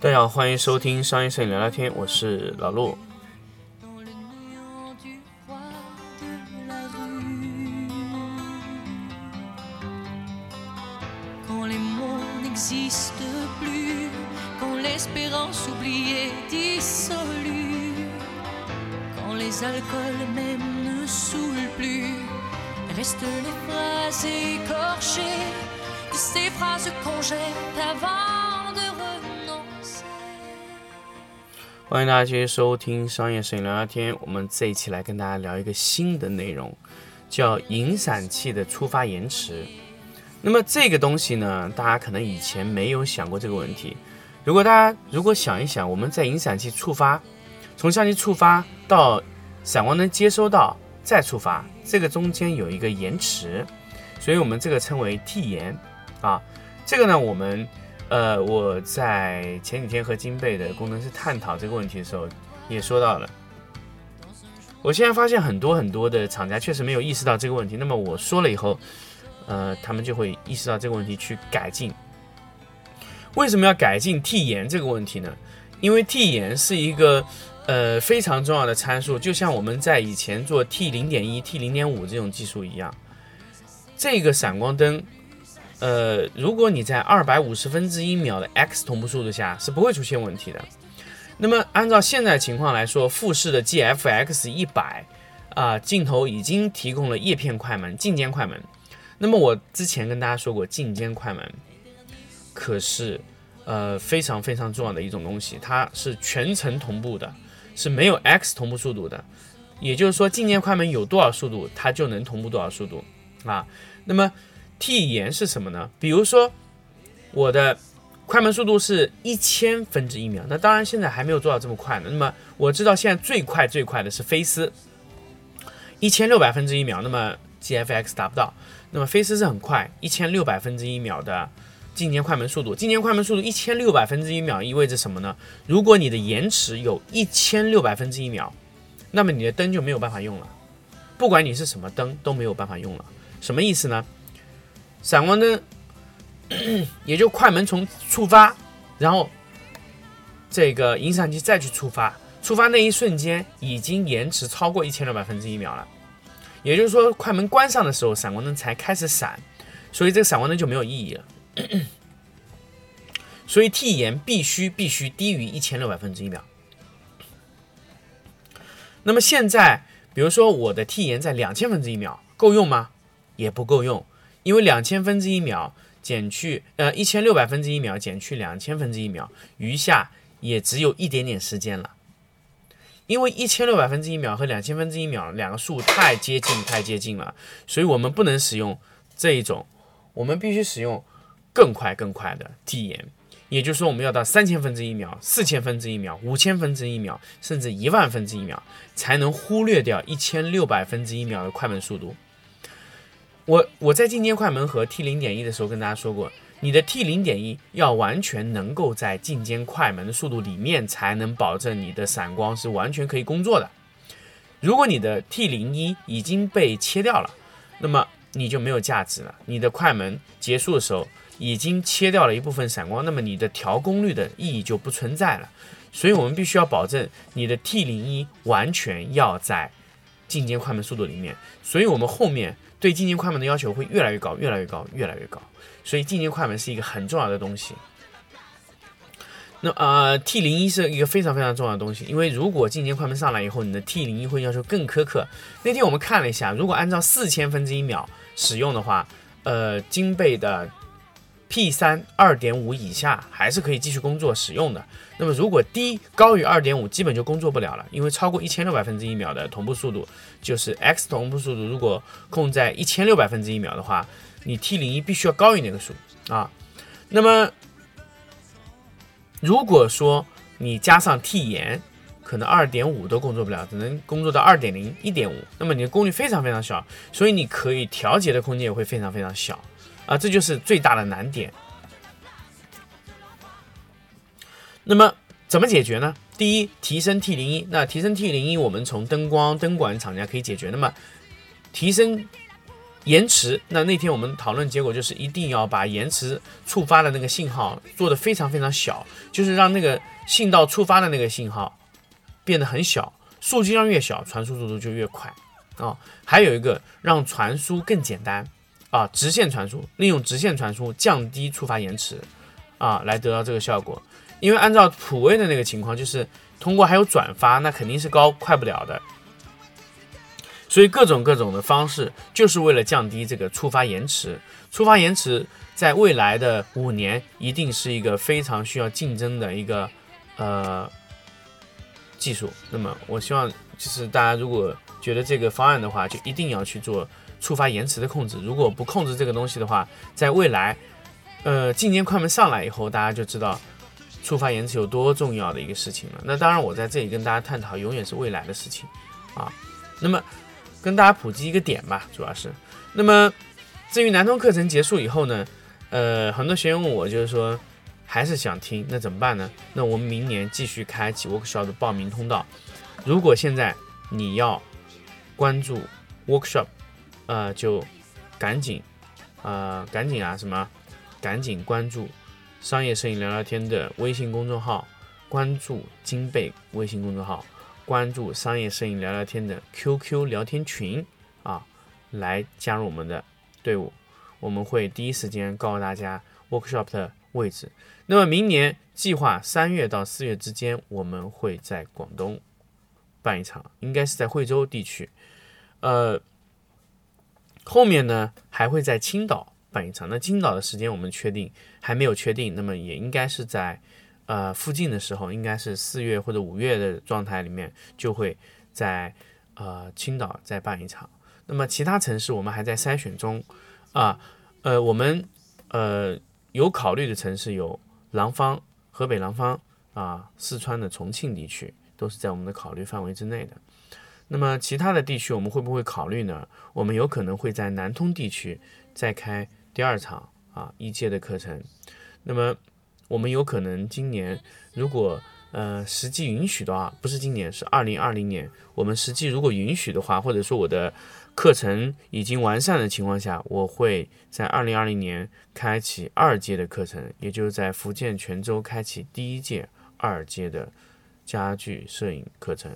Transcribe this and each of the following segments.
大家好，欢迎收听商业摄影聊聊天，我是老陆。欢迎大家继续收听商业摄影聊聊天。我们这一期来跟大家聊一个新的内容，叫引闪器的触发延迟。那么这个东西呢，大家可能以前没有想过这个问题。如果大家如果想一想，我们在引闪器触发，从相机触发到闪光灯接收到再触发，这个中间有一个延迟，所以我们这个称为替延啊。这个呢，我们。呃，我在前几天和金贝的工程师探讨这个问题的时候，也说到了。我现在发现很多很多的厂家确实没有意识到这个问题。那么我说了以后，呃，他们就会意识到这个问题去改进。为什么要改进替延这个问题呢？因为替延是一个呃非常重要的参数，就像我们在以前做 T 零点一、T 零点五这种技术一样，这个闪光灯。呃，如果你在二百五十分之一秒的 x 同步速度下是不会出现问题的。那么按照现在情况来说，富士的 GFX 一百啊镜头已经提供了叶片快门、进阶快门。那么我之前跟大家说过，进阶快门可是呃非常非常重要的一种东西，它是全程同步的，是没有 x 同步速度的。也就是说，进阶快门有多少速度，它就能同步多少速度啊。那么替延是什么呢？比如说，我的快门速度是一千分之一秒，那当然现在还没有做到这么快呢。那么我知道现在最快最快的是飞思，一千六百分之一秒，那么 GFX 达不到。那么飞思是很快，一千六百分之一秒的进阶快门速度。进阶快门速度一千六百分之一秒意味着什么呢？如果你的延迟有一千六百分之一秒，那么你的灯就没有办法用了，不管你是什么灯都没有办法用了。什么意思呢？闪光灯，也就快门从触发，然后这个引闪器再去触发，触发那一瞬间已经延迟超过一千六百分之一秒了。也就是说，快门关上的时候，闪光灯才开始闪，所以这个闪光灯就没有意义了。所以 T 延必须必须低于一千六百分之一秒。那么现在，比如说我的 T 延在两千分之一秒，够用吗？也不够用。因为两千分之一秒减去呃一千六百分之一秒减去两千分之一秒，余下也只有一点点时间了。因为一千六百分之一秒和两千分之一秒两个数太接近太接近了，所以我们不能使用这一种，我们必须使用更快更快的递延。也就是说，我们要到三千分之一秒、四千分之一秒、五千分之一秒，甚至一万分之一秒，才能忽略掉一千六百分之一秒的快门速度。我我在进阶快门和 T 零点一的时候跟大家说过，你的 T 零点一要完全能够在进阶快门的速度里面，才能保证你的闪光是完全可以工作的。如果你的 T 零一已经被切掉了，那么你就没有价值了。你的快门结束的时候已经切掉了一部分闪光，那么你的调功率的意义就不存在了。所以我们必须要保证你的 T 零一完全要在进阶快门速度里面。所以我们后面。对进阶快门的要求会越来越高，越来越高，越来越高。所以进阶快门是一个很重要的东西。那呃，T 零一是一个非常非常重要的东西，因为如果进阶快门上来以后，你的 T 零一会要求更苛刻。那天我们看了一下，如果按照四千分之一秒使用的话，呃，金贝的。P 三二点五以下还是可以继续工作使用的。那么如果低高于二点五，基本就工作不了了，因为超过一千六百分之一秒的同步速度，就是 X 同步速度，如果控在一千六百分之一秒的话，你 T 零一必须要高于那个数啊。那么如果说你加上 T 延，可能二点五都工作不了，只能工作到二点零、一点五，那么你的功率非常非常小，所以你可以调节的空间也会非常非常小。啊，这就是最大的难点。那么怎么解决呢？第一，提升 T 零一。那提升 T 零一，我们从灯光、灯管厂家可以解决。那么提升延迟，那那天我们讨论结果就是一定要把延迟触发的那个信号做得非常非常小，就是让那个信道触发的那个信号变得很小，数据量越小，传输速度就越快啊。还有一个让传输更简单啊，直线传输，利用直线传输降低触发延迟啊，来得到这个效果。因为按照普威的那个情况，就是通过还有转发，那肯定是高快不了的。所以各种各种的方式，就是为了降低这个触发延迟。触发延迟在未来的五年，一定是一个非常需要竞争的一个呃技术。那么我希望，就是大家如果觉得这个方案的话，就一定要去做触发延迟的控制。如果不控制这个东西的话，在未来，呃，进阶快门上来以后，大家就知道触发延迟有多重要的一个事情了。那当然，我在这里跟大家探讨，永远是未来的事情啊。那么。跟大家普及一个点吧，主要是，那么至于南通课程结束以后呢，呃，很多学员问我，就是说还是想听，那怎么办呢？那我们明年继续开启 workshop 的报名通道。如果现在你要关注 workshop，呃，就赶紧，呃，赶紧啊，什么，赶紧关注商业摄影聊聊天的微信公众号，关注金贝微信公众号。关注商业摄影聊聊天的 QQ 聊天群啊，来加入我们的队伍，我们会第一时间告诉大家 workshop 的位置。那么明年计划三月到四月之间，我们会在广东办一场，应该是在惠州地区。呃，后面呢还会在青岛办一场。那青岛的时间我们确定还没有确定，那么也应该是在。呃，附近的时候应该是四月或者五月的状态里面，就会在呃青岛再办一场。那么其他城市我们还在筛选中啊。呃，我们呃有考虑的城市有廊坊、河北廊坊啊，四川的重庆地区都是在我们的考虑范围之内的。那么其他的地区我们会不会考虑呢？我们有可能会在南通地区再开第二场啊一届的课程。那么。我们有可能今年，如果呃实际允许的话，不是今年，是二零二零年。我们实际如果允许的话，或者说我的课程已经完善的情况下，我会在二零二零年开启二阶的课程，也就是在福建泉州开启第一届二阶的家具摄影课程。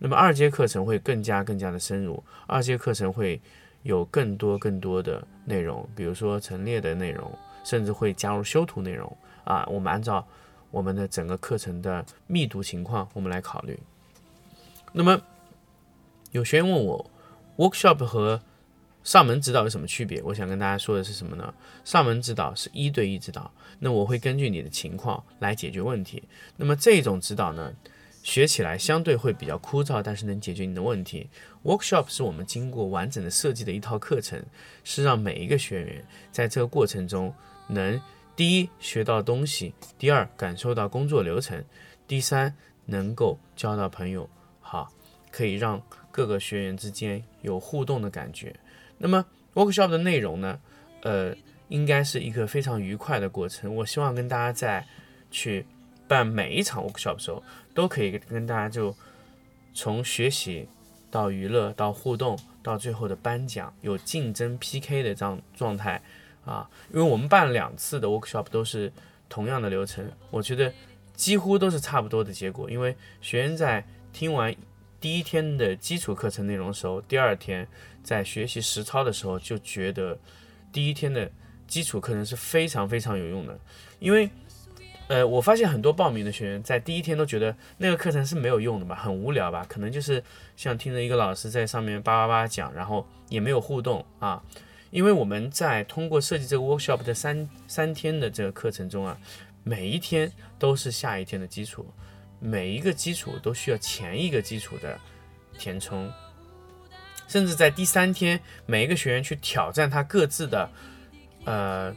那么二阶课程会更加更加的深入，二阶课程会有更多更多的内容，比如说陈列的内容，甚至会加入修图内容。啊，我们按照我们的整个课程的密度情况，我们来考虑。那么有学员问我，workshop 和上门指导有什么区别？我想跟大家说的是什么呢？上门指导是一对一指导，那我会根据你的情况来解决问题。那么这种指导呢，学起来相对会比较枯燥，但是能解决你的问题。workshop 是我们经过完整的设计的一套课程，是让每一个学员在这个过程中能。第一，学到东西；第二，感受到工作流程；第三，能够交到朋友，好，可以让各个学员之间有互动的感觉。那么，workshop 的内容呢？呃，应该是一个非常愉快的过程。我希望跟大家在去办每一场 workshop 的时候，都可以跟大家就从学习到娱乐到互动到最后的颁奖，有竞争 PK 的这样状态。啊，因为我们办两次的 workshop 都是同样的流程，我觉得几乎都是差不多的结果。因为学员在听完第一天的基础课程内容的时候，第二天在学习实操的时候就觉得第一天的基础课程是非常非常有用的。因为呃，我发现很多报名的学员在第一天都觉得那个课程是没有用的吧，很无聊吧，可能就是像听着一个老师在上面叭叭叭讲，然后也没有互动啊。因为我们在通过设计这个 workshop 的三三天的这个课程中啊，每一天都是下一天的基础，每一个基础都需要前一个基础的填充，甚至在第三天，每一个学员去挑战他各自的呃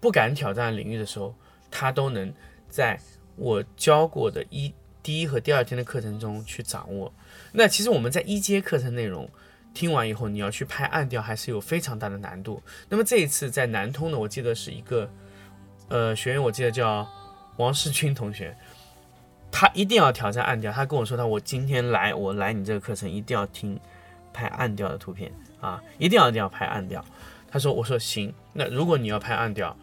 不敢挑战领域的时候，他都能在我教过的一第一和第二天的课程中去掌握。那其实我们在一阶课程内容。听完以后，你要去拍暗调，还是有非常大的难度。那么这一次在南通呢，我记得是一个，呃，学员，我记得叫王世军同学，他一定要挑战暗调。他跟我说，他我今天来，我来你这个课程一定要听拍暗调的图片啊，一定要一定要拍暗调。他说，我说行，那如果你要拍暗调，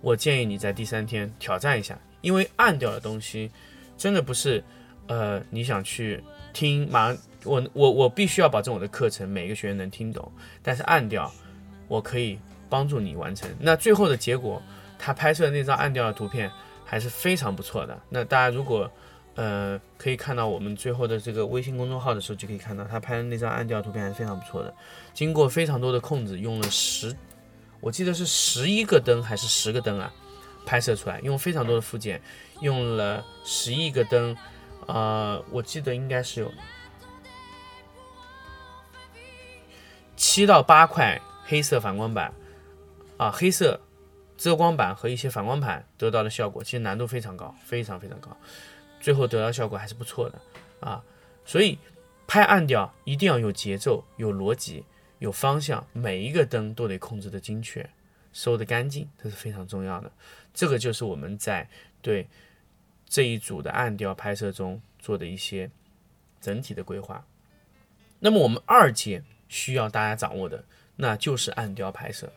我建议你在第三天挑战一下，因为暗调的东西真的不是，呃，你想去听，马上我我我必须要保证我的课程每个学员能听懂，但是暗调我可以帮助你完成。那最后的结果，他拍摄的那张暗调的图片还是非常不错的。那大家如果呃可以看到我们最后的这个微信公众号的时候，就可以看到他拍的那张暗调图片还是非常不错的。经过非常多的控制，用了十。我记得是十一个灯还是十个灯啊？拍摄出来用非常多的附件，用了十亿个灯，呃，我记得应该是有七到八块黑色反光板啊，黑色遮光板和一些反光板得到的效果，其实难度非常高，非常非常高，最后得到效果还是不错的啊。所以拍暗调一定要有节奏，有逻辑。有方向，每一个灯都得控制的精确，收的干净，这是非常重要的。这个就是我们在对这一组的暗调拍摄中做的一些整体的规划。那么我们二阶需要大家掌握的，那就是暗调拍摄，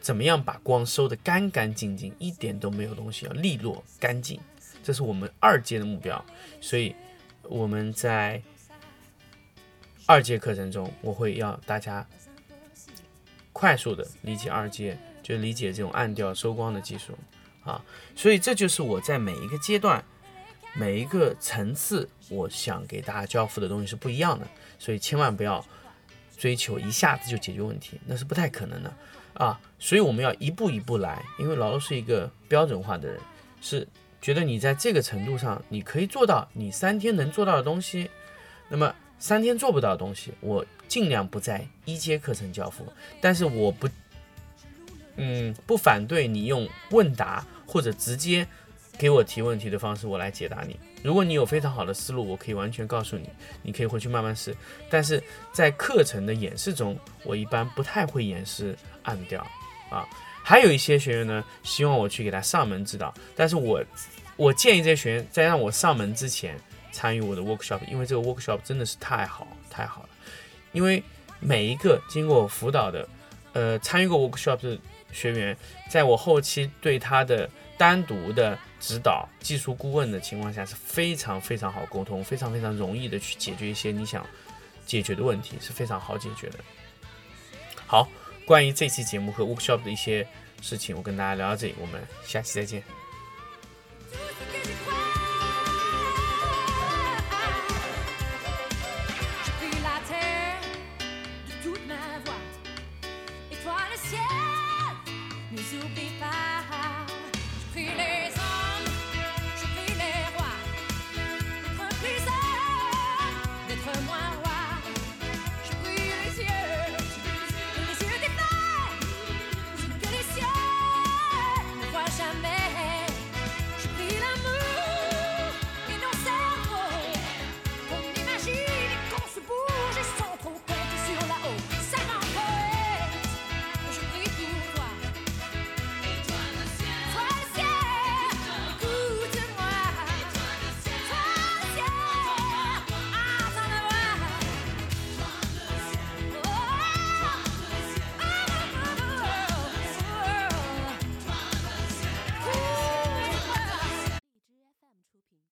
怎么样把光收的干干净净，一点都没有东西，要利落干净，这是我们二阶的目标。所以我们在二阶课程中，我会要大家。快速的理解二阶，就理解这种暗调收光的技术啊，所以这就是我在每一个阶段、每一个层次，我想给大家交付的东西是不一样的，所以千万不要追求一下子就解决问题，那是不太可能的啊。所以我们要一步一步来，因为老陆是一个标准化的人，是觉得你在这个程度上你可以做到你三天能做到的东西，那么三天做不到的东西，我。尽量不在一阶课程交付，但是我不，嗯，不反对你用问答或者直接给我提问题的方式，我来解答你。如果你有非常好的思路，我可以完全告诉你，你可以回去慢慢试。但是在课程的演示中，我一般不太会演示暗调啊。还有一些学员呢，希望我去给他上门指导，但是我我建议这些学员在让我上门之前参与我的 workshop，因为这个 workshop 真的是太好太好了。因为每一个经过我辅导的，呃，参与过 workshop 的学员，在我后期对他的单独的指导、技术顾问的情况下，是非常非常好沟通，非常非常容易的去解决一些你想解决的问题，是非常好解决的。好，关于这期节目和 workshop 的一些事情，我跟大家聊到这里，我们下期再见。Cause you'll be fine.